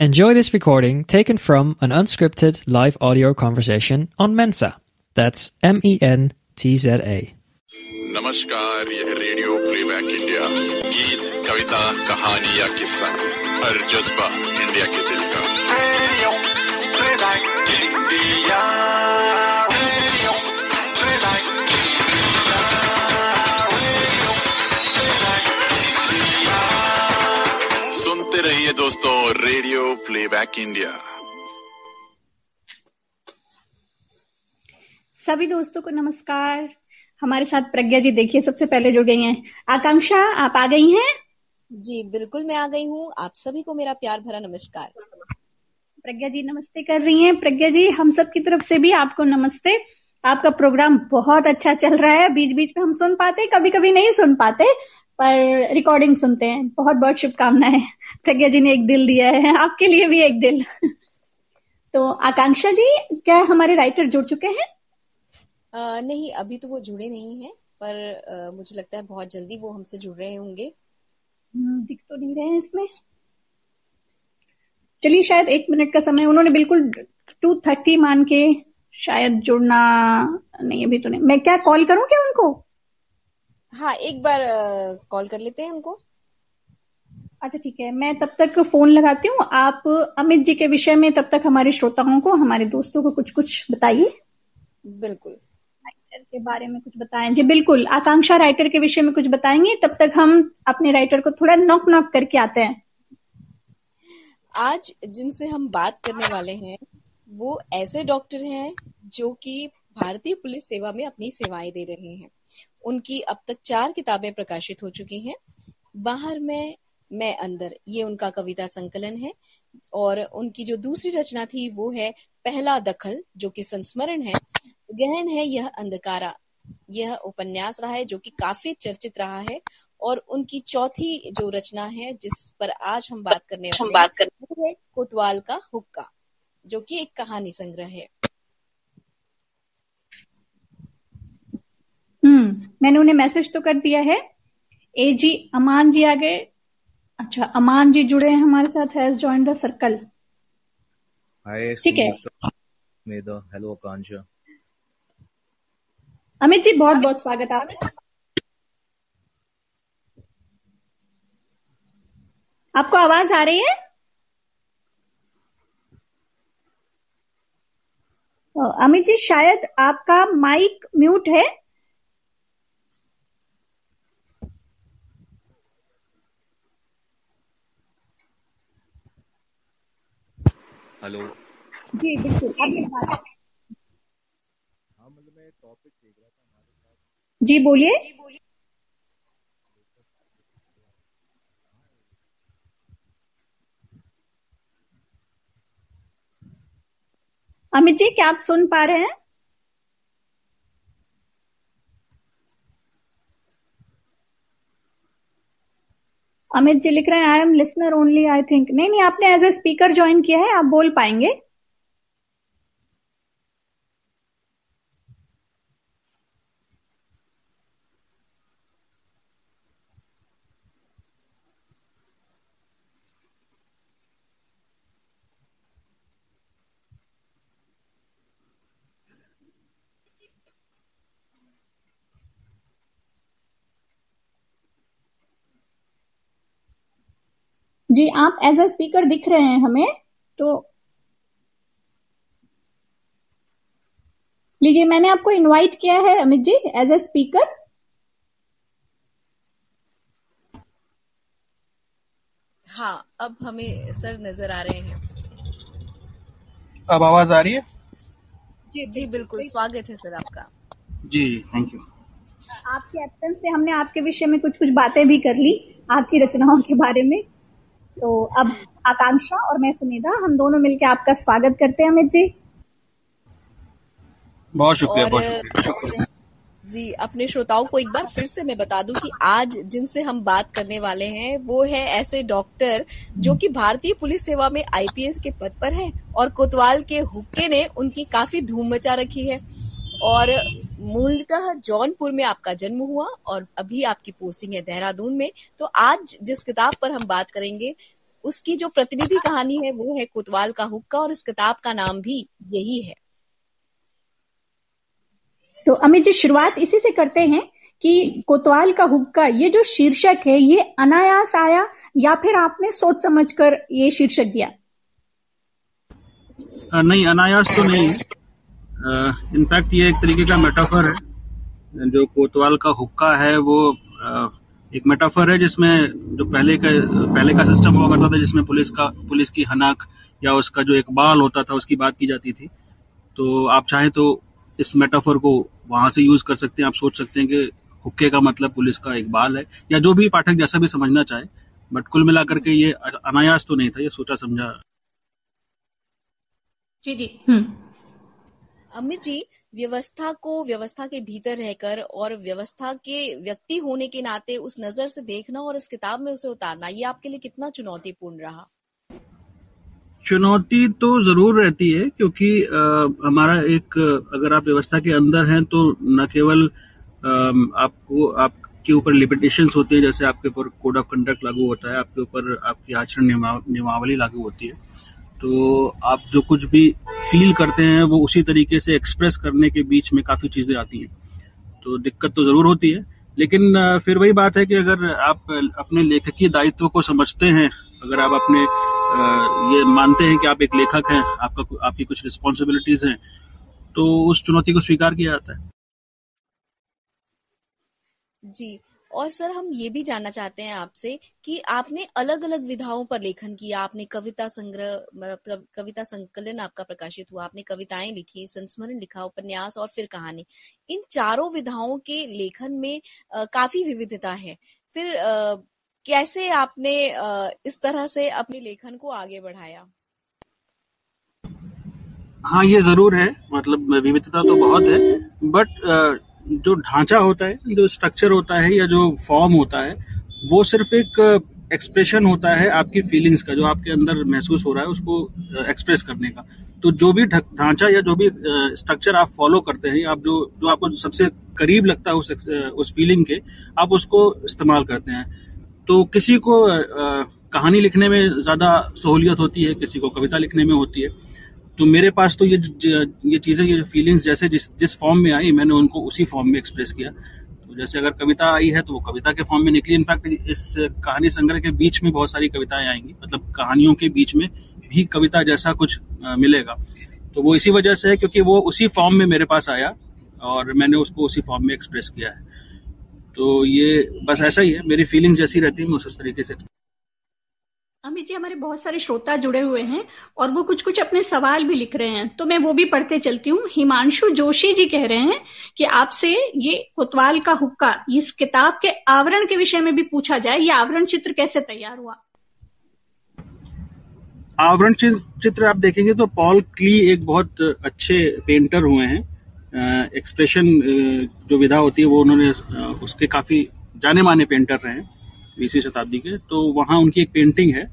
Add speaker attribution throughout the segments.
Speaker 1: Enjoy this recording taken from an unscripted live audio conversation on Mensa. That's M E N T Z A.
Speaker 2: नमस्कार यह radio playback India गीत कविता कहानी या किस्सा हर जज्बा इंडिया के दिल का रहिए दोस्तों रेडियो प्लेबैक इंडिया
Speaker 3: सभी दोस्तों को नमस्कार। हमारे साथ प्रज्ञा जी देखिए सबसे पहले जुड़ गई हैं। आकांक्षा आप आ गई हैं?
Speaker 4: जी बिल्कुल मैं आ गई हूँ। आप सभी को मेरा प्यार भरा नमस्कार।
Speaker 3: प्रज्ञा जी नमस्ते कर रही हैं। प्रज्ञा जी हम सब की तरफ़ से भी आपको नमस्ते। आपका प्रोग्राम बहुत अच्छा चल रहा है। बीच बीच में हम सुन पाते कभी कभी नहीं सुन पाते। पर रिकॉर्डिंग सुनते हैं। बहुत बहुत शुभकामनाएँ। प्रज्ञा जी ने एक दिल दिया है। आपके लिए भी एक दिल। तो आकांक्षा जी क्या हमारे राइटर जुड़ चुके हैं?
Speaker 4: नहीं अभी तो वो जुड़े नहीं हैं पर अ, मुझे लगता है बहुत जल्दी वो हमसे जुड़ रहे होंगे।
Speaker 3: हम्म, दिख तो नहीं रहे हैं इसमें। चलिए शायद एक मिनट का समय। उन्होंने बिल्कुल टू थर्टी मान के शायद जुड़ना नहीं अभी तो नहीं। मैं क्या कॉल करूँ क्या उनको?
Speaker 4: हाँ एक बार कॉल कर लेते हैं उनको
Speaker 3: अच्छा ठीक है। मैं तब तक फ़ोन लगाती हूँ। आप अमित जी के विषय में तब तक हमारे श्रोताओं को हमारे दोस्तों को कुछ कुछ बताइए।
Speaker 4: बिल्कुल।
Speaker 3: राइटर के बारे में कुछ बताएँ। जी बिल्कुल। आकांक्षा राइटर के विषय में कुछ बताएँगे। तब तक हम अपने राइटर को थोड़ा नॉक नॉक करके आते हैं।
Speaker 4: आज जिनसे हम बात करने वाले हैं वो ऐसे डॉक्टर हैं जो कि भारतीय पुलिस सेवा में अपनी सेवाएँ दे रहे हैं। उनकी अब तक चार किताबें प्रकाशित हो चुकी हैं। बाहर में मैं अंदर ये उनका कविता संकलन है। और उनकी जो दूसरी रचना थी वो है पहला दखल जो कि संस्मरण है। गहन है यह अंधकारा। यह उपन्यास रहा है जो कि काफ़ी चर्चित रहा है। और उनकी चौथी जो रचना है जिस पर आज हम बात करने वाले बात कर वो है कोतवाल का हुक्का जो कि एक कहानी संग्रह है।
Speaker 3: हम्म। मैंने उन्हें मैसेज तो कर दिया है। ए जी अमान जी आ गए अच्छा अमान जी जुड़े हैं हमारे साथ हैज़ ज्वाइन द सर्कल ठीक है।
Speaker 5: हेलो आकांक्षा।
Speaker 3: अमित जी बहुत बहुत स्वागत है आपका आपको आवाज़ आ रही है? अमित जी शायद आपका माइक म्यूट है
Speaker 5: हेलो
Speaker 3: जी बिल्कुल आपकी आवाज़ आ-
Speaker 5: हाँ मतलब मैं टॉपिक देख रहा था जी बिल्कुल
Speaker 3: जी बोलिए। अमित जी क्या आप सुन पा रहे हैं? अमित जी लिख रहे हैं I am listener only I think नहीं नहीं, आपने एज ए स्पीकर ज्वाइन किया है, आप बोल पाएँगे। जी आप एज अ स्पीकर दिख रहे हैं हमें तो लीजिए मैंने आपको इनवाइट किया है Amit ji as a speaker
Speaker 4: हाँ अब हमें सर नज़र आ रहे हैं।
Speaker 6: अब आवाज़ आ रही है?
Speaker 4: जी जी बिल्कुल स्वागत है सर आपका।
Speaker 6: जी थैंक यू
Speaker 3: आपके एब्सेंस से हमने आपके विषय में कुछ कुछ बातें भी कर ली आपकी रचनाओं के बारे में। तो अब आकांक्षा और मैं सुनिधा हम दोनों मिलकर आपका स्वागत करते हैं अमित जी।
Speaker 6: बहुत शुक्रिया
Speaker 4: और
Speaker 6: बहुत शुक्रिया।
Speaker 4: जी अपने श्रोताओं को एक बार फिर से मैं बता दूँ कि आज जिनसे हम बात करने वाले हैं वो है ऐसे डॉक्टर जो कि भारतीय पुलिस सेवा में आईपीएस के पद पर हैं और कोतवाल के हुक्के ने उनकी काफ़ी धूम मचा रखी है। और मूलतः जौनपुर में आपका जन्म हुआ और अभी आपकी पोस्टिंग है देहरादून में। तो आज जिस किताब पर हम बात करेंगे उसकी जो प्रतिनिधि कहानी है वो है कोतवाल का हुक्का और इस किताब का नाम भी यही है।
Speaker 3: तो अमित जी शुरुआत इसी से करते हैं कि कोतवाल का हुक्का ये जो शीर्षक है ये अनायास आया या फिर आपने सोच समझकर ये शीर्षक दिया?
Speaker 6: नहीं अनायास तो नहीं। इनफैक्ट ये एक तरीके का मेटाफर है। जो कोतवाल का हुक्का है, वो एक मेटाफर है जिसमें जो पहले का पहले का सिस्टम हुआ करता था, जिसमें पुलिस का, पुलिस की हनक या उसका जो एक बाल होता था, उसकी बात की जाती थी। तो आप चाहें तो इस मेटाफर को वहाँ से यूज़ कर सकते हैं। आप सोच सकते हैं कि हुक्के का मतलब पुलिस का एक बाल है, या जो भी पाठक जैसा भी समझना चाहे। बट कुल मिलाकर के ये अनायास तो नहीं था, ये सोचा समझा
Speaker 3: जी जी। हम्म।
Speaker 4: अमित जी व्यवस्था को व्यवस्था के भीतर रहकर और व्यवस्था के व्यक्ति होने के नाते उस नज़र से देखना और इस किताब में उसे उतारना ये आपके लिए कितना चुनौतीपूर्ण रहा?
Speaker 6: चुनौती तो ज़रूर रहती है क्योंकि अ, हमारा एक अगर आप व्यवस्था के अंदर हैं तो न केवल अम, आपको आपके ऊपर लिमिटेशन होती है जैसे आपके ऊपर कोड ऑफ़ कंडक्ट लागू होता है आपके ऊपर आपकी आचरण नियमावली लागू होती है तो आप जो कुछ भी फील करते हैं, वो उसी तरीके से एक्सप्रेस करने के बीच में काफ़ी चीज़ें आती हैं। तो दिक्कत तो ज़रूर होती है, लेकिन फिर वही बात है कि अगर आप अपने लेखकीय दायित्व को समझते हैं, अगर आप अपने ये मानते हैं कि आप एक लेखक हैं, आपका आपकी कुछ रिस्पॉन्सिबिलिटीज हैं तो उस चुनौती को स्वीकार किया जाता है।
Speaker 4: जी और सर हम ये भी जानना चाहते हैं आपसे कि आपने अलग अलग विधाओं पर लेखन किया आपने कविता संग्रह मतलब कविता संकलन आपका प्रकाशित हुआ आपने कविताएँ लिखी संस्मरण लिखा उपन्यास और फिर कहानी। इन चारों विधाओं के लेखन में अ, काफ़ी विविधता है। फिर अ, कैसे आपने अ, इस तरह से अपने लेखन को आगे बढ़ाया?
Speaker 6: हाँ ये ज़रूर है। मतलब विविधता तो बहुत है बट जो ढांचा होता है जो स्ट्रक्चर होता है या जो फॉर्म होता है वो सिर्फ़ एक एक्सप्रेशन होता है आपकी फीलिंग्स का जो आपके अंदर महसूस हो रहा है उसको एक्सप्रेस करने का। तो जो भी ढांचा या जो भी स्ट्रक्चर आप फॉलो करते हैं आप जो जो आपको सबसे करीब लगता है उस उस फीलिंग के आप उसको इस्तेमाल करते हैं। तो किसी को अ, कहानी लिखने में ज़्यादा सहूलियत होती है किसी को कविता लिखने में होती है। तो मेरे पास तो ये ये चीज़ें, ये फीलिंग्स जैसे जिस जिस फॉर्म में आई, मैंने उनको उसी फॉर्म में एक्सप्रेस किया। तो जैसे अगर कविता आई है तो वो कविता के फॉर्म में निकली। इनफैक्ट इस कहानी संग्रह के बीच में बहुत सारी कविताएँ आएँगी। मतलब कहानियों के बीच में भी कविता जैसा कुछ मिलेगा। तो वो इसी वजह से है, क्योंकि वो उसी फॉर्म में मेरे पास आया और मैंने उसको उसी फॉर्म में एक्सप्रेस किया है। तो ये बस ऐसा ही है। मेरी फीलिंग्स जैसी रहती है, मैं उस तरीके से
Speaker 3: अमित जी, हमारे बहुत सारे श्रोता जुड़े हुए हैं और वो कुछ कुछ अपने सवाल भी लिख रहे हैं। तो मैं वो भी पढ़ते चलती हूँ। हिमांशु जोशी जी कह रहे हैं कि आपसे ये कोतवाल का हुक्का, इस किताब के आवरण के विषय में भी पूछा जाए। ये आवरण चित्र कैसे तैयार हुआ?
Speaker 6: आवरण चित्र आप देखेंगे तो पॉल क्ली एक बहुत अच्छे पेंटर हुए हैं। एक्सप्रेशन जो विधा होती है वो उन्होंने उसके काफ़ी जाने माने पेंटर रहे हैं। बीसवीं शताब्दी के तो वहाँ उनकी एक पेंटिंग है,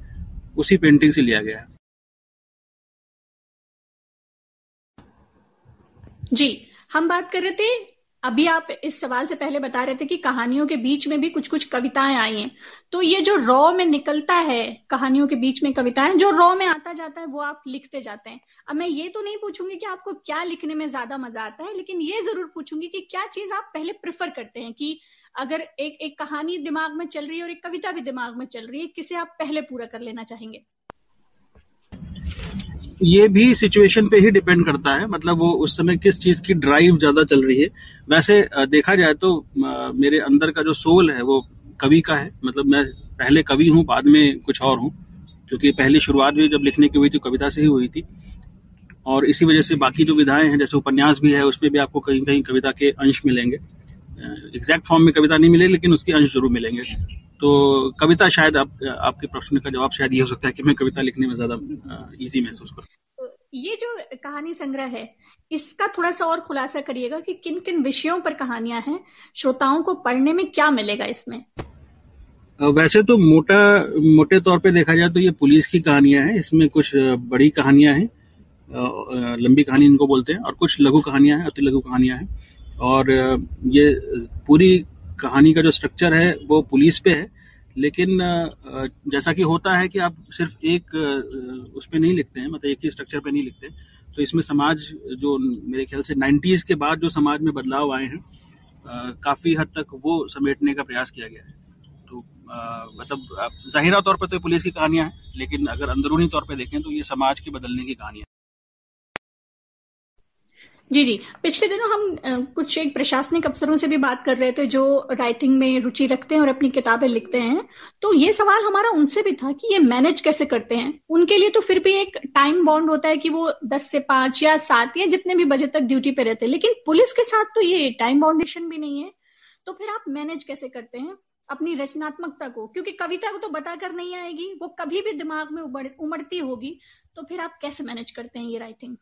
Speaker 6: उसी पेंटिंग से लिया गया है।
Speaker 3: जी, हम बात कर रहे थे, अभी आप इस सवाल से पहले बता रहे थे कि कहानियों के बीच में भी कुछ कुछ कविताएँ आई हैं। तो ये जो रॉ में निकलता है, कहानियों के बीच में कविताएँ, जो रॉ में आता जाता है, वो आप लिखते जाते हैं। अब मैं ये तो नहीं पूछूँगी कि आपको क्या लिखने में ज़्यादा मज़ा आता है, लेकिन ये ज़रूर पूछूँगी कि क्या चीज़ आप पहले प्रेफर करते हैं कि अगर एक एक कहानी दिमाग में चल रही है और एक कविता भी दिमाग में चल रही है, किसे आप पहले पूरा कर लेना चाहेंगे?
Speaker 6: ये भी सिचुएशन पे ही डिपेंड करता है। मतलब वो उस समय किस चीज़ की ड्राइव ज़्यादा चल रही है। वैसे देखा जाए तो मेरे अंदर का जो सोल है, वो कवि का है। मतलब मैं पहले कवि हूँ, बाद में कुछ और हूँ। क्योंकि पहली शुरुआत भी जब लिखने की हुई थी, कविता से ही हुई थी। और इसी वजह से बाकी जो विधाएँ हैं, जैसे उपन्यास भी है, उसमें भी आपको कहीं कहीं कविता के अंश मिलेंगे। एग्जैक्ट फॉर्म में कविता नहीं मिलेगी लेकिन उसके अंश ज़रूर मिलेंगे। तो कविता शायद आप आपके प्रश्न का जवाब शायद ये हो सकता है कि मैं कविता लिखने में ज़्यादा इजी महसूस करूँ।
Speaker 3: तो ये जो कहानी संग्रह है इसका थोड़ा सा और खुलासा करिएगा कि किन किन विषयों पर कहानियाँ हैं श्रोताओं को पढ़ने में क्या मिलेगा इसमें?
Speaker 6: वैसे तो मोटा मोटे तौर पे देखा जाए तो ये पुलिस की कहानियाँ हैं इसमें कुछ बड़ी कहानियाँ हैं लंबी कहानी इनको बोलते हैं और कुछ लघु कहानियाँ हैं अति लघु कहानियाँ हैं। और ये पूरी कहानी का जो स्ट्रक्चर है, वो पुलिस पे है। लेकिन जैसा कि होता है कि आप सिर्फ़ एक उस पर नहीं लिखते हैं मतलब एक ही स्ट्रक्चर पे नहीं लिखते। तो इसमें समाज जो मेरे ख्याल से 90s के बाद जो समाज में बदलाव आए हैं काफ़ी हद तक वो समेटने का प्रयास किया गया है। तो मतलब जाहिरा तौर पर तो पुलिस की कहानियाँ हैं, लेकिन अगर अंदरूनी तौर पर देखें तो ये समाज के बदलने की कहानियाँ।
Speaker 3: जी जी। पिछले दिनों हम कुछ एक प्रशासनिक अफसरों से भी बात कर रहे थे जो राइटिंग में रुचि रखते हैं और अपनी किताबें लिखते हैं। तो ये सवाल हमारा उनसे भी था कि ये मैनेज कैसे करते हैं? उनके लिए तो फिर भी एक टाइम बॉन्ड होता है कि वो दस से पाँच या सात या जितने भी बजे तक ड्यूटी पे रहते हैं। लेकिन पुलिस के साथ तो ये टाइम बाउंडेशन भी नहीं है। तो फिर आप मैनेज कैसे करते हैं अपनी रचनात्मकता को? क्योंकि कविता को तो बताकर नहीं आएगी, वो कभी भी दिमाग में उमड़ उमड़ती होगी। तो फिर आप कैसे मैनेज करते हैं ये राइटिंग?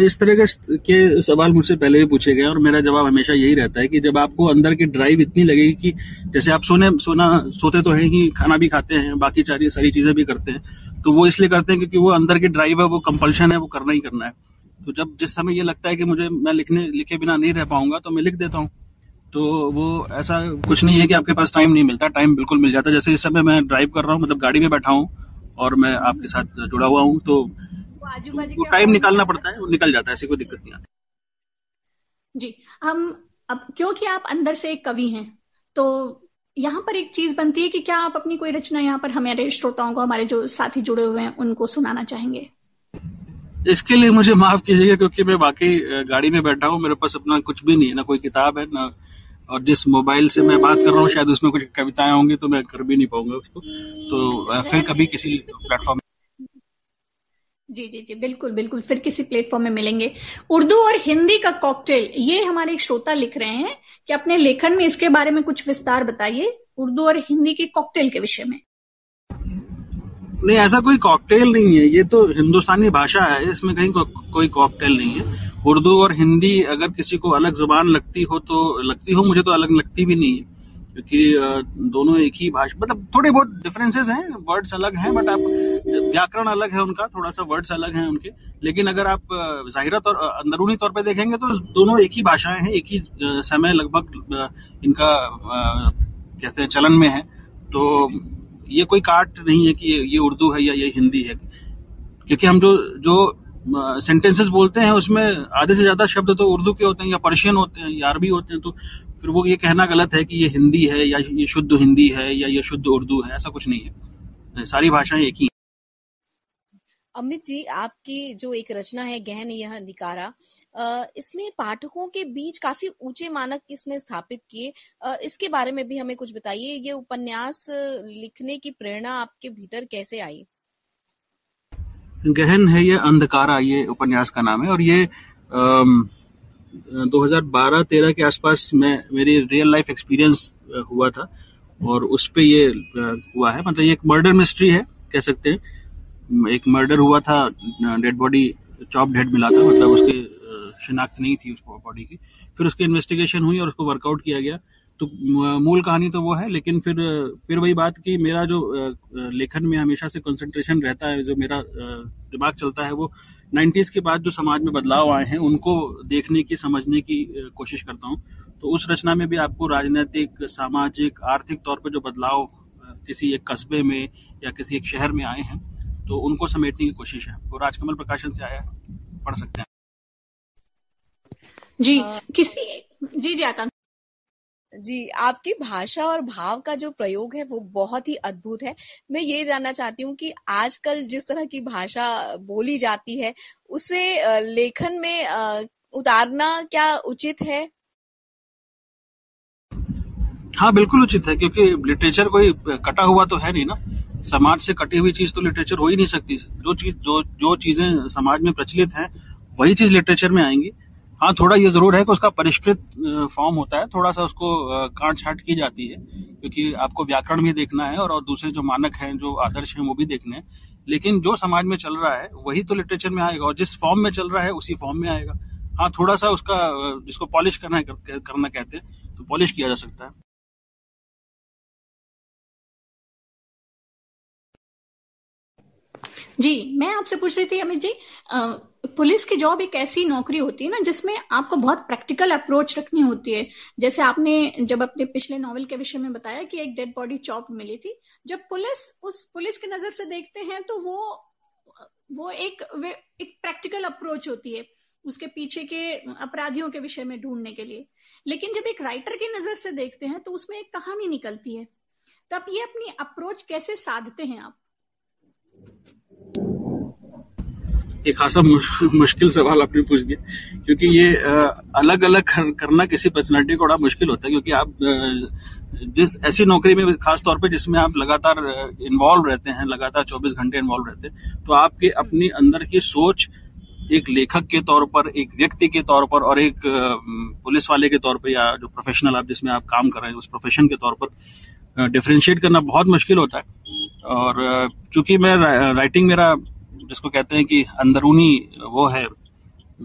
Speaker 6: इस तरह के सवाल मुझसे पहले भी पूछे गए और मेरा जवाब हमेशा यही रहता है कि जब आपको अंदर की ड्राइव इतनी लगेगी कि जैसे आप सोने, सोना, सोते तो हैं ही, खाना भी खाते हैं, बाकी सारी सारी चीज़ें भी करते हैं तो वो इसलिए करते हैं क्योंकि वो अंदर की ड्राइव है, वो कंपल्शन है, वो करना ही करना है। तो जब, जिस समय ये लगता है कि मुझे, मैं लिखने, लिखे बिना नहीं रह पाऊँगा तो मैं लिख देता हूँ। तो वो ऐसा कुछ नहीं है कि आपके पास टाइम नहीं मिलता टाइम बिल्कुल मिल जाता है। जैसे इस समय मैं ड्राइव कर रहा हूँ मतलब गाड़ी में बैठा हूँ और मैं आपके साथ जुड़ा हुआ हूँ तो
Speaker 3: वो
Speaker 6: टाइम निकालना पड़ता है वो निकल जाता है ऐसी कोई दिक्कत नहीं आती।
Speaker 3: जी हम अब क्योंकि आप अंदर से एक कवि हैं तो यहाँ पर एक चीज़ बनती है कि क्या आप अपनी कोई रचना यहाँ पर हमारे श्रोताओं को हमारे जो साथी जुड़े हुए हैं उनको सुनाना चाहेंगे?
Speaker 6: इसके लिए मुझे माफ़ कीजिएगा क्योंकि मैं बाकी गाड़ी में बैठा हूँ मेरे पास अपना कुछ भी नहीं है ना कोई किताब है ना और जिस मोबाइल से मैं बात कर रहा हूँ शायद उसमें कुछ कविताएँ होंगी तो मैं कर भी नहीं पाऊँगा उसको। तो फिर कभी किसी प्लेटफॉर्म
Speaker 3: जी जी जी बिल्कुल बिल्कुल फिर किसी प्लेटफॉर्म में मिलेंगे। उर्दू और हिंदी का कॉकटेल ये हमारे एक श्रोता लिख रहे हैं कि अपने लेखन में इसके बारे में कुछ विस्तार बताइए उर्दू और हिंदी के कॉकटेल के विषय में।
Speaker 6: नहीं ऐसा कोई कॉकटेल नहीं है ये तो हिंदुस्तानी भाषा है इसमें कहीं को, कोई कॉकटेल नहीं है। उर्दू और हिंदी अगर किसी को अलग ज़ुबान लगती हो तो लगती हो मुझे तो अलग लगती भी नहीं है। क्योंकि दोनों एक ही भाषा मतलब थोड़े बहुत डिफरेंसेस हैं वर्ड्स अलग हैं बट आप, व्याकरण अलग है उनका थोड़ा सा वर्ड्स अलग हैं उनके, लेकिन अगर आप जाहिरा तौर अंदरूनी तौर पे देखेंगे तो दोनों एक ही भाषाएँ हैं, एक ही समय लगभग इनका कहते हैं चलन में है तो ये कोई काट नहीं है कि ये उर्दू है या ये हिंदी है, क्योंकि हम जो जो सेंटेंसेस बोलते हैं, उसमें आधे से ज़्यादा शब्द तो उर्दू के होते हैं या पर्शियन होते हैं, या अरबी होते हैं तो फिर वो ये कहना गलत है कि ये हिंदी है या ये शुद्ध हिंदी है या ये शुद्ध उर्दू है, ऐसा कुछ नहीं है। सारी भाषाएँ एक ही
Speaker 4: अमित जी, आपकी जो एक रचना है, गहन यह निकारा इसमें पाठकों के बीच काफ़ी ऊँचे मानक इसने स्थापित किए? इसके बारे में भी हमें कुछ बताइए। ये उपन्यास लिखने की प्रेरणा आपके भीतर कैसे आई?
Speaker 6: गहन है ये अंधकारा ये उपन्यास का नाम है। और ये अम, 2012-13 के आसपास में मेरी रियल लाइफ एक्सपीरियंस हुआ था। और उस पर ये हुआ है। मतलब ये एक मर्डर मिस्ट्री है कह सकते हैं। एक मर्डर हुआ था डेड बॉडी चॉप डेड मिला था। मतलब उसकी शिनाख्त नहीं थी उस बॉडी की। फिर उसकी इन्वेस्टिगेशन हुई और उसको वर्कआउट किया गया। तो मूल कहानी तो वो है लेकिन फिर फिर वही बात कि मेरा जो लेखन में हमेशा से कंसंट्रेशन रहता है जो मेरा दिमाग चलता है वो 90s के बाद जो समाज में बदलाव आए हैं उनको देखने की समझने की कोशिश करता हूँ। तो उस रचना में भी आपको राजनीतिक सामाजिक आर्थिक तौर पर जो बदलाव किसी एक कस्बे में या किसी एक शहर में आए हैं तो उनको समेटने की कोशिश है। वो राजकमल प्रकाशन से आया है पढ़ सकते हैं।
Speaker 3: जी किसी जी जी आकांक्षा।
Speaker 4: जी, आपकी भाषा और भाव का जो प्रयोग है वो बहुत ही अद्भुत है। मैं ये जानना चाहती हूँ कि आजकल जिस तरह की भाषा बोली जाती है, उसे लेखन में उतारना क्या उचित है?
Speaker 6: हाँ बिल्कुल उचित है, क्योंकि लिटरेचर कोई कटा हुआ तो है नहीं ना। समाज से कटी हुई चीज़ तो लिटरेचर हो ही नहीं सकती। जो चीज़, जो जो चीज़ें समाज में प्रचलित हैं, वही चीज़ लिटरेचर में आएँगी। हाँ थोड़ा ये ज़रूर है कि उसका परिष्कृत फॉर्म होता है। थोड़ा सा उसको काट छाट की जाती है क्योंकि आपको व्याकरण भी देखना है और, और दूसरे जो मानक हैं जो आदर्श हैं वो भी देखने हैं। लेकिन जो समाज में चल रहा है वही तो लिटरेचर में आएगा और जिस फॉर्म में चल रहा है उसी फॉर्म में आएगा। हाँ थोड़ा सा उसका जिसको पॉलिश करना है करना कहते हैं तो पॉलिश किया जा सकता है।
Speaker 3: जी, मैं आपसे पूछ रही थी, अमित जी पुलिस की जॉब एक ऐसी नौकरी होती है ना, जिसमें आपको बहुत प्रैक्टिकल अप्रोच रखनी होती है। जैसे आपने जब अपने पिछले नॉवल के विषय में बताया कि एक डेड बॉडी चॉप मिली थी, जब पुलिस उस, पुलिस की नज़र से देखते हैं तो वो वो एक एक प्रैक्टिकल अप्रोच होती है उसके पीछे के अपराधियों के विषय में ढूँढने के लिए। लेकिन जब एक राइटर की नज़र से देखते हैं तो उसमें एक कहानी निकलती है। तो आप ये अपनी अप्रोच कैसे साधते हैं आप?
Speaker 6: एक खासा मुश्किल सवाल आपने पूछ दिया, क्योंकि ये अलग अलग करना किसी पर्सनैलिटी को बड़ा मुश्किल होता है, क्योंकि आप जिस, ऐसी नौकरी में, खास तौर पे जिसमें आप लगातार इन्वॉल्व रहते हैं, लगातार 24 घंटे इन्वॉल्व रहते हैं तो आपके अपनी अंदर की सोच एक लेखक के तौर पर, एक व्यक्ति के तौर पर और एक पुलिस वाले के तौर पर या जो प्रोफेशनल आप जिसमें आप काम कर रहे हैं, उस प्रोफेशन के तौर पर डिफ्रेंशिएट करना बहुत मुश्किल होता है। और चूँकि मैं राइटिंग मेरा, जिसको कहते हैं कि अंदरूनी वो है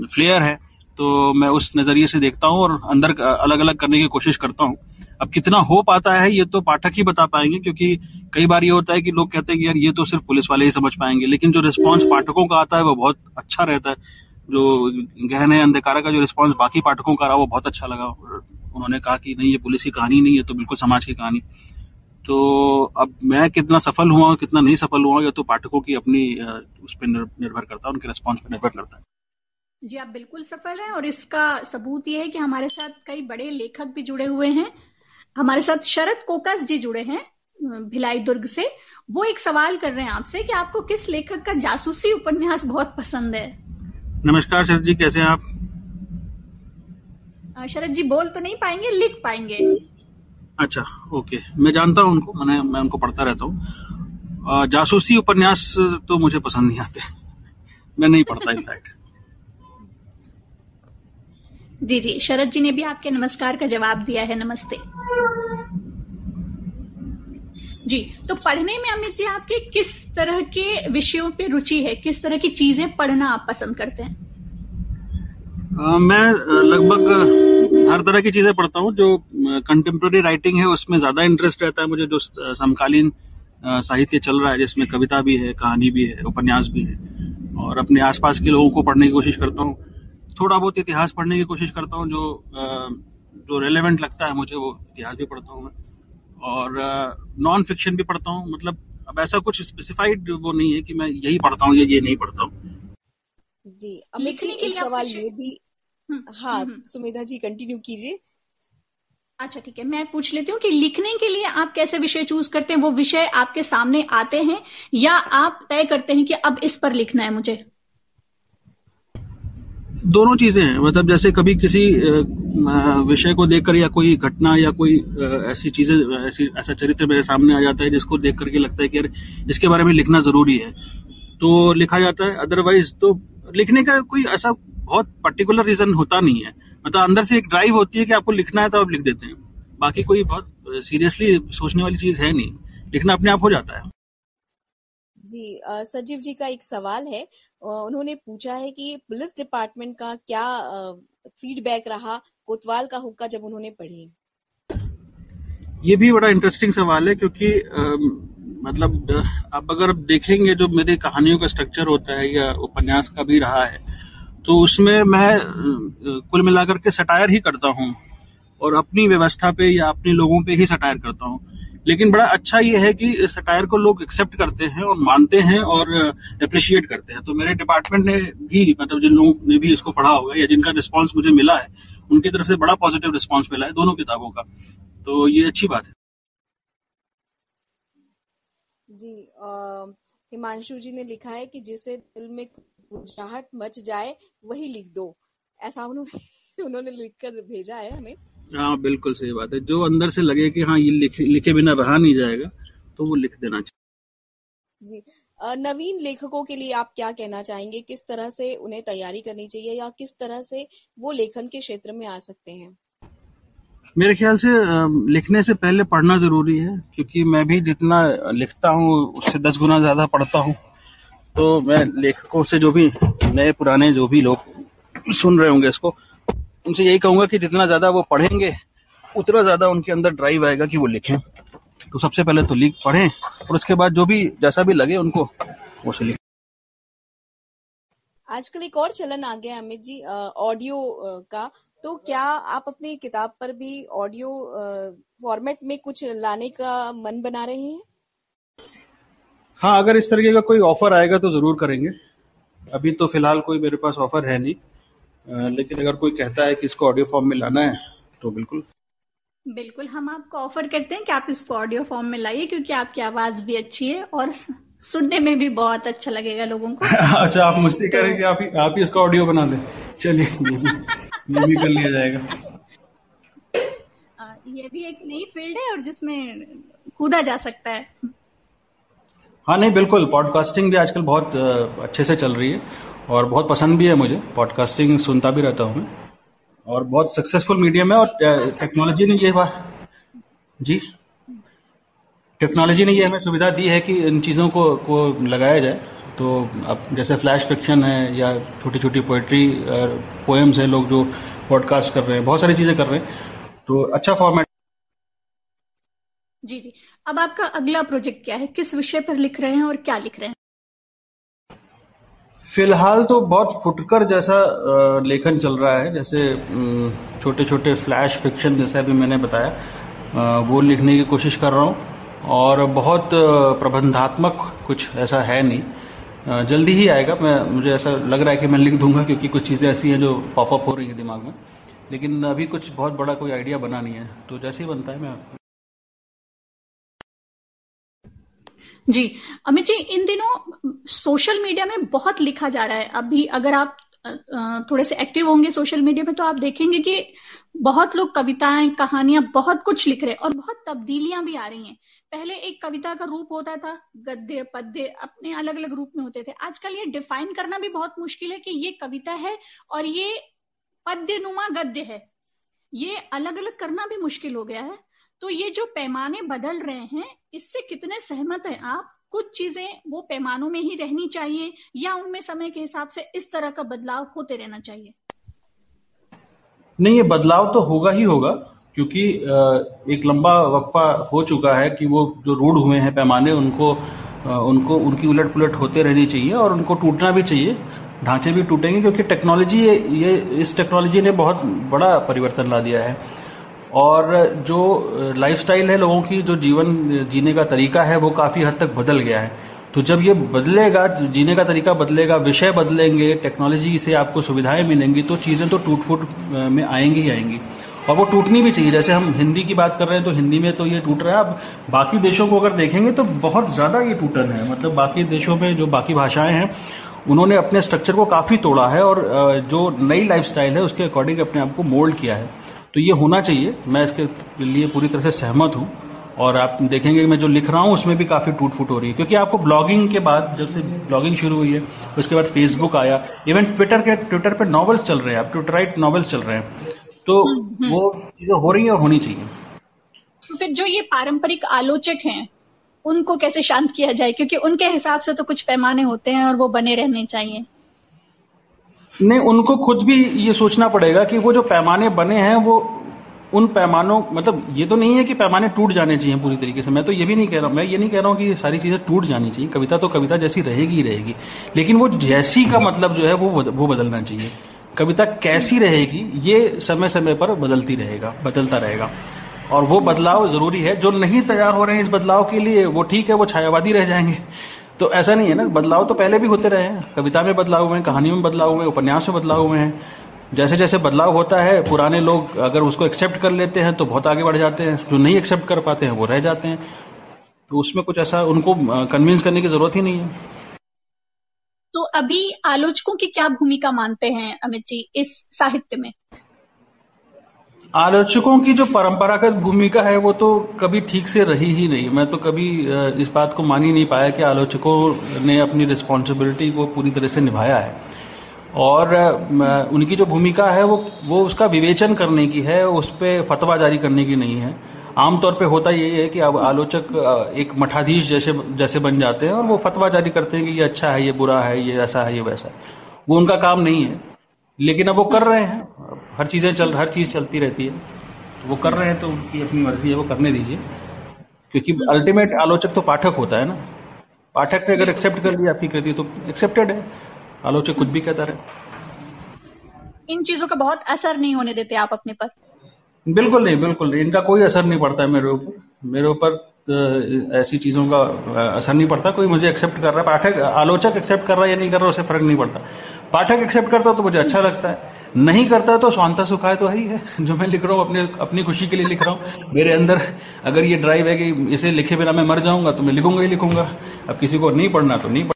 Speaker 6: फ्लेयर है तो मैं उस नज़रिए से देखता हूँ और अंदर अलग अलग करने की कोशिश करता हूँ। अब कितना हो पाता है, ये तो पाठक ही बता पाएँगे, क्योंकि कई बार ये होता है कि लोग कहते हैं कि यार, ये तो सिर्फ़ पुलिस वाले ही समझ पाएँगे, लेकिन जो रिस्पॉन्स पाठकों का आता है, वो बहुत अच्छा रहता है। जो गहने अंधकारा का जो रिस्पॉन्स बाकी पाठकों का रहा, वो बहुत अच्छा लगा। उन्होंने कहा कि नहीं, ये पुलिस की कहानी नहीं है तो बिल्कुल समाज की कहानी। तो अब मैं कितना सफल हुआ कितना नहीं सफल हुआ ये तो पाठकों की अपनी उस पर निर्भर करता है उनके रिस्पॉन्स पर निर्भर करता है।
Speaker 3: जी आप बिल्कुल सफल हैं और इसका सबूत ये है कि हमारे साथ कई बड़े लेखक भी जुड़े हुए हैं। हमारे साथ शरद कोकस जी जुड़े हैं भिलाई दुर्ग से। वो एक सवाल कर रहे हैं आपसे कि आपको किस लेखक का जासूसी उपन्यास बहुत पसंद है?
Speaker 6: नमस्कार शरद जी कैसे हैं आप?
Speaker 3: शरद जी बोल तो नहीं पाएँगे लिख पाएँगे।
Speaker 6: अच्छा ओके मैं जानता हूँ उनको, मैंने, मैं उनको पढ़ता रहता हूँ। जासूसी उपन्यास तो मुझे पसंद नहीं आते। मैं नहीं पढ़ता इनफैक्ट
Speaker 3: जी जी. शरद जी ने भी आपके नमस्कार का जवाब दिया है, नमस्ते. जी तो पढ़ने में, अमित जी, आपके किस तरह के विषयों पे रुचि है? किस तरह की चीज़ें पढ़ना आप पसंद करते हैं?
Speaker 6: अ, मैं लगभग हर तरह की चीज़ें पढ़ता हूँ जो कंटेम्प्रेरी राइटिंग है उसमें ज़्यादा इंटरेस्ट रहता है मुझे जो समकालीन साहित्य चल रहा है जिसमें कविता भी है कहानी भी है उपन्यास भी है। और अपने आसपास के लोगों को पढ़ने की कोशिश करता हूँ। थोड़ा बहुत इतिहास पढ़ने की कोशिश करता हूँ जो जो रेलेवेंट लगता है मुझे वो इतिहास भी पढ़ता हूँ मैं। और नॉन फिक्शन भी पढ़ता हूँ मतलब अब ऐसा कुछ स्पेसिफाइड वो नहीं है कि मैं यही पढ़ता हूँ या ये नहीं पढ़ता हूँ।
Speaker 4: जी अमित जी एक सवाल ये भी हाँ
Speaker 3: हम्म, हम्म।
Speaker 4: सुमेधा जी कंटिन्यू कीजिए।
Speaker 3: अच्छा ठीक है मैं पूछ लेती हूँ कि लिखने के लिए आप कैसे विषय चूज़ करते हैं? वो विषय आपके सामने आते हैं या आप तय करते हैं कि अब इस पर लिखना है मुझे?
Speaker 6: दोनों चीज़ें हैं। मतलब जैसे कभी किसी विषय को देखकर या कोई घटना या कोई ऐसी चीज़ें ऐसी ऐसा चरित्र मेरे सामने आ जाता है जिसको देख करके लगता है कि यार इसके बारे में लिखना ज़रूरी है। तो लिखा जाता है अदरवाइज़ तो लिखने का कोई ऐसा बहुत पर्टिकुलर रीजन होता नहीं है। मतलब अंदर से एक ड्राइव होती है कि आपको लिखना है तो आप लिख देते हैं। बाकी कोई बहुत सीरियसली सोचने वाली चीज़ है नहीं। लिखना अपने आप हो जाता है।
Speaker 4: जी सजीव जी का एक सवाल है। उन्होंने पूछा है कि पुलिस डिपार्टमेंट का क्या फीडबैक रहा कोतवाल का हुक्का जब उन्होंने पढ़ी?
Speaker 6: ये भी बड़ा इंटरेस्टिंग सवाल है क्योंकि अम, मतलब आप अगर देखेंगे जो मेरी कहानियों का स्ट्रक्चर होता है या उपन्यास का भी रहा है तो उसमें मैं कुल मिलाकर के सटायर ही करता हूँ। और अपनी व्यवस्था पे या अपने लोगों पे ही सटायर करता हूँ। लेकिन बड़ा अच्छा ये है कि सटायर को लोग एक्सेप्ट करते हैं और मानते हैं और अप्रिशिएट करते हैं। तो मेरे डिपार्टमेंट ने भी मतलब जिन लोगों ने भी इसको पढ़ा होगा या जिनका रिस्पांस मुझे मिला है, उनकी तरफ़ से बड़ा पॉजिटिव रिस्पांस मिला है, दोनों किताबों का। तो ये अच्छी बात है।
Speaker 4: जी हिमांशु जी ने लिखा है कि जिसे दिल में गुजाहट मच जाए वही लिख दो। ऐसा उन्होंने उन्होंने लिख कर भेजा है हमें।
Speaker 6: हाँ बिल्कुल सही बात है। जो अंदर से लगे कि हाँ ये लिखे, लिखे बिना रहा नहीं जाएगा तो वो लिख देना चाहिए।
Speaker 4: जी नवीन लेखकों के लिए आप क्या कहना चाहेंगे? किस तरह से उन्हें तैयारी करनी चाहिए या किस तरह से वो लेखन के क्षेत्र में आ सकते हैं?
Speaker 6: मेरे ख्याल से लिखने से पहले पढ़ना ज़रूरी है क्योंकि मैं भी जितना लिखता हूँ उससे दस गुना ज़्यादा पढ़ता हूँ। तो मैं लेखकों से जो भी, नए पुराने जो भी लोग सुन रहे होंगे इसको, उनसे यही कहूँगा कि जितना ज़्यादा वो पढ़ेंगे, उतना ज़्यादा उनके अंदर ड्राइव आएगा कि वो लिखें। तो सबसे पहले तो लिख, पढ़ें, और उसके बाद जो भी, जैसा भी लगे उनको, वो से लिखें।
Speaker 4: आजकल एक और चलन आ गया अमित जी ऑडियो का। तो क्या आप अपनी किताब पर भी ऑडियो फॉर्मेट में कुछ लाने का मन बना रहे हैं?
Speaker 6: हाँ अगर इस तरीके का कोई ऑफ़र आएगा तो ज़रूर करेंगे। अभी तो फ़िलहाल कोई मेरे पास ऑफ़र है नहीं। लेकिन अगर कोई कहता है कि इसको ऑडियो फॉर्म में लाना है तो बिल्कुल।
Speaker 3: बिल्कुल हम आपको ऑफ़र करते हैं कि आप इसको ऑडियो फॉर्म में लाइए क्योंकि आपकी आवाज़ भी अच्छी है और सुनने में भी बहुत अच्छा लगेगा लोगों को।
Speaker 6: अच्छा आप मुझसे कह रहे हैं कि आप ही आप ही इसका ऑडियो बना दें। चलिए ये भी कर लिया जाएगा।
Speaker 3: ये भी एक नई फ़ील्ड है और जिसमें कूदा जा सकता है।
Speaker 6: हाँ नहीं, बिल्कुल पॉडकास्टिंग भी आजकल बहुत अच्छे से चल रही है और बहुत पसंद भी है मुझे। पॉडकास्टिंग सुनता भी रहता हूँ मैं और बहुत सक्सेसफुल मीडियम है और टेक्नोलॉजी ने ये बात, जी? टेक्नोलॉजी ने ये हमें सुविधा दी है कि इन चीज़ों को को लगाया जाए। तो अब जैसे फ्लैश फिक्शन है या छोटी छोटी पोइट्री पोएम्स हैं लोग जो पॉडकास्ट कर रहे हैं, बहुत सारी चीज़ें कर रहे हैं। तो अच्छा फॉर्मेट
Speaker 3: जी जी। अब आपका अगला प्रोजेक्ट क्या है? किस विषय पर लिख रहे हैं और क्या लिख रहे हैं?
Speaker 6: फ़िलहाल तो बहुत फुटकर जैसा लेखन चल रहा है। जैसे छोटे छोटे फ्लैश फिक्शन जैसा भी मैंने बताया वो लिखने की कोशिश कर रहा हूँ। और बहुत प्रबंधात्मक कुछ ऐसा है नहीं। जल्दी ही आएगा। मैं, मुझे ऐसा लग रहा है कि मैं लिख दूँगा, क्योंकि कुछ चीज़ें ऐसी हैं जो पॉपअप हो रही है दिमाग में। लेकिन अभी कुछ बहुत बड़ा कोई आइडिया बना नहीं है। तो जैसे ही बनता है, मैं
Speaker 3: जी, अमित जी, इन दिनों सोशल मीडिया में बहुत लिखा जा रहा है। अभी अगर आप थोड़े से एक्टिव होंगे सोशल मीडिया में तो आप देखेंगे कि बहुत लोग कविताएँ, कहानियाँ, बहुत कुछ लिख रहे हैं और बहुत तब्दीलियाँ भी आ रही हैं। पहले एक कविता का रूप होता था, गद्य, पद्य, अपने अलग अलग रूप में होते थे। आजकल ये डिफाइन करना भी बहुत मुश्किल है कि ये कविता है और ये पद्य नुमा गद्य है। ये अलग अलग करना भी मुश्किल हो गया है। तो ये जो पैमाने बदल रहे हैं इससे कितने सहमत हैं आप? कुछ चीज़ें वो पैमानों में ही रहनी चाहिए या उनमें समय के हिसाब से इस तरह का बदलाव होते रहना चाहिए?
Speaker 6: नहीं ये बदलाव तो होगा ही होगा क्योंकि एक लंबा वक्फा हो चुका है कि वो जो रूढ़ हुए हैं पैमाने उनको उनको उनकी उलट पुलट होते रहनी चाहिए और उनको टूटना भी चाहिए। ढांचे भी टूटेंगे क्योंकि टेक्नोलॉजी ये, ये इस टेक्नोलॉजी ने बहुत बड़ा परिवर्तन ला दिया है। और जो लाइफस्टाइल है लोगों की, जो जीवन, जीने का तरीका है, वो काफ़ी हद तक बदल गया है। तो जब ये बदलेगा, जीने का तरीका बदलेगा, विषय बदलेंगे टेक्नोलॉजी से आपको सुविधाएँ मिलेंगी तो चीज़ें तो टूट फूट में आएँगी ही आएँगी। और वो टूटनी भी चाहिए। जैसे हम हिंदी की बात कर रहे हैं तो हिंदी में तो ये टूट रहा है। अब बाकी देशों को अगर देखेंगे तो बहुत ज़्यादा ये टूटन है। मतलब बाकी देशों में जो बाकी भाषाएँ हैं, उन्होंने अपने स्ट्रक्चर को काफ़ी तोड़ा है और जो नई लाइफस्टाइल है, उसके अकॉर्डिंग अपने आप को मोल्ड किया है। तो ये होना चाहिए। मैं इसके लिए पूरी तरह से सहमत हूँ। और आप देखेंगे कि मैं जो लिख रहा हूँ उसमें भी काफ़ी टूट फूट हो रही है। क्योंकि आपको ब्लॉगिंग के बाद जब से ब्लॉगिंग शुरू हुई है उसके बाद फेसबुक आया। इवन ट्विटर के ट्विटर पे नॉवेल्स चल रहे हैं। अब ट्विटराइट नॉवेल्स चल रहे हैं। तो वो चीज़ें हो रही है और होनी चाहिए।
Speaker 3: तो फिर जो ये पारंपरिक आलोचक हैं उनको कैसे शांत किया जाए? क्योंकि उनके हिसाब से तो कुछ पैमाने होते हैं और वो बने रहने चाहिए।
Speaker 6: नहीं, उनको खुद भी ये सोचना पड़ेगा कि वो जो पैमाने बने हैं, वो उन पैमानों मतलब ये तो नहीं है कि पैमाने टूट जाने चाहिए पूरी तरीके से। मैं तो ये भी नहीं कह रहा, मैं ये नहीं कह रहा हूँ कि ये सारी चीज़ें टूट जानी चाहिए। कविता तो कविता जैसी रहेगी ही रहेगी। लेकिन वो जैसी का मतलब जो है, वो वो बदलना चाहिए। कविता कैसी रहेगी, ये समय समय पर बदलती रहेगा, बदलता रहेगा। और वो बदलाव ज़रूरी है। जो नहीं तैयार हो रहे हैं इस बदलाव के लिए, वो ठीक है, वो छायावादी रह जाएँगे। तो ऐसा नहीं है ना? बदलाव तो पहले भी होते रहे हैं। कविता में बदलाव हुए हैं कहानी में बदलाव हुए हैं, उपन्यास में बदलाव हुए हैं। जैसे जैसे बदलाव होता है, पुराने लोग अगर उसको एक्सेप्ट कर लेते हैं तो बहुत आगे बढ़ जाते हैं। जो नहीं एक्सेप्ट कर पाते हैं वो रह जाते हैं। तो उसमें कुछ ऐसा उनको कन्विंस करने की ज़रूरत ही नहीं है।
Speaker 3: तो अभी आलोचकों की क्या भूमिका मानते हैं अमित जी इस साहित्य में?
Speaker 6: आलोचकों की जो परंपरागत भूमिका है, वो तो कभी ठीक से रही ही नहीं। मैं तो कभी इस बात को मान ही नहीं पाया कि आलोचकों ने अपनी रिस्पॉन्सिबिलिटी को पूरी तरह से निभाया है। और उनकी जो भूमिका है, वो वो उसका विवेचन करने की है, उस पर फतवा जारी करने की नहीं है। आमतौर पे होता यही है कि अब आलोचक एक मठाधीश जैसे जैसे बन जाते हैं और वो फतवा जारी करते हैं कि ये अच्छा है, ये बुरा है, ये ऐसा है, ये वैसा है। वो उनका काम नहीं है। लेकिन अब वो कर रहे हैं। हर चीज़ें चल हर चीज़ चलती रहती है। तो वो कर रहे हैं तो उनकी अपनी मर्ज़ी है वो करने दीजिए। क्योंकि अल्टीमेट आलोचक तो पाठक होता है ना। पाठक ने अगर एक्सेप्ट कर लिया आपकी कृति तो एक्सेप्टेड है। आलोचक कुछ भी कहता रहे।
Speaker 3: इन चीज़ों का बहुत असर नहीं होने देते आप अपने पर।
Speaker 6: बिल्कुल नहीं बिल्कुल नहीं। इनका कोई असर नहीं पड़ता है मेरे ऊपर। मेरे ऊपर ऐसी चीज़ों का असर नहीं पड़ता। कोई मुझे एक्सेप्ट कर रहा है। पाठक आलोचक एक्सेप्ट कर रहा है या नहीं कर रहा उसे फ़र्क नहीं पड़ता। पाठक एक्सेप्ट करता तो मुझे अच्छा लगता है। नहीं करता तो स्वांता सुखाय तो है ही है। जो मैं लिख रहा हूँ अपने अपनी खुशी के लिए लिख रहा हूँ। मेरे अंदर अगर ये ड्राइव है कि इसे लिखे बिना मैं मर जाऊँगा तो मैं लिखूँगा ही लिखूँगा। अब किसी को नहीं पढ़ना तो नहीं पढ़ना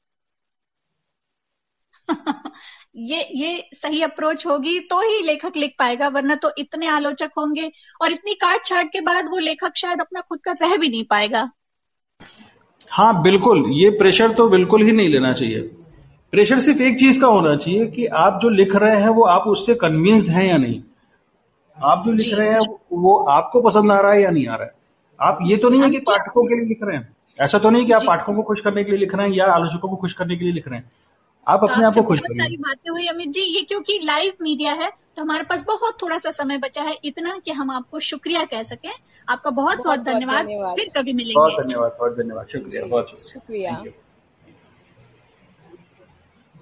Speaker 3: ये ये सही अप्रोच होगी तो ही लेखक लिख पाएगा वरना तो इतने आलोचक होंगे और इतनी काट छाट के बाद वो लेखक शायद अपना खुद का रह भी नहीं पाएगा।
Speaker 6: हाँ बिल्कुल। ये प्रेशर तो बिल्कुल ही नहीं लेना चाहिए। प्रेशर सिर्फ़ एक चीज़ का होना चाहिए कि आप जो लिख रहे हैं वो आप उससे कन्विंस्ड हैं या नहीं? आप जो लिख रहे हैं वो आपको पसंद आ रहा है या नहीं आ रहा है? आप ये तो नहीं है कि पाठकों के लिए लिख रहे हैं। ऐसा तो नहीं कि आप पाठकों को खुश करने के लिए लिख रहे हैं या आलोचकों को खुश करने के लिए लिख रहे हैं। आप अपने आप को खुश करिए।
Speaker 3: सारी बातें हुई अमित जी ये क्योंकि लाइव मीडिया है तो हमारे पास बहुत थोड़ा सा समय बचा है इतना कि हम आपको शुक्रिया कह सकें। आपका बहुत बहुत
Speaker 4: बहुत
Speaker 3: धन्यवाद। फिर कभी
Speaker 6: बहुत धन्यवाद बहुत धन्यवाद। शुक्रिया बहुत शुक्रिया।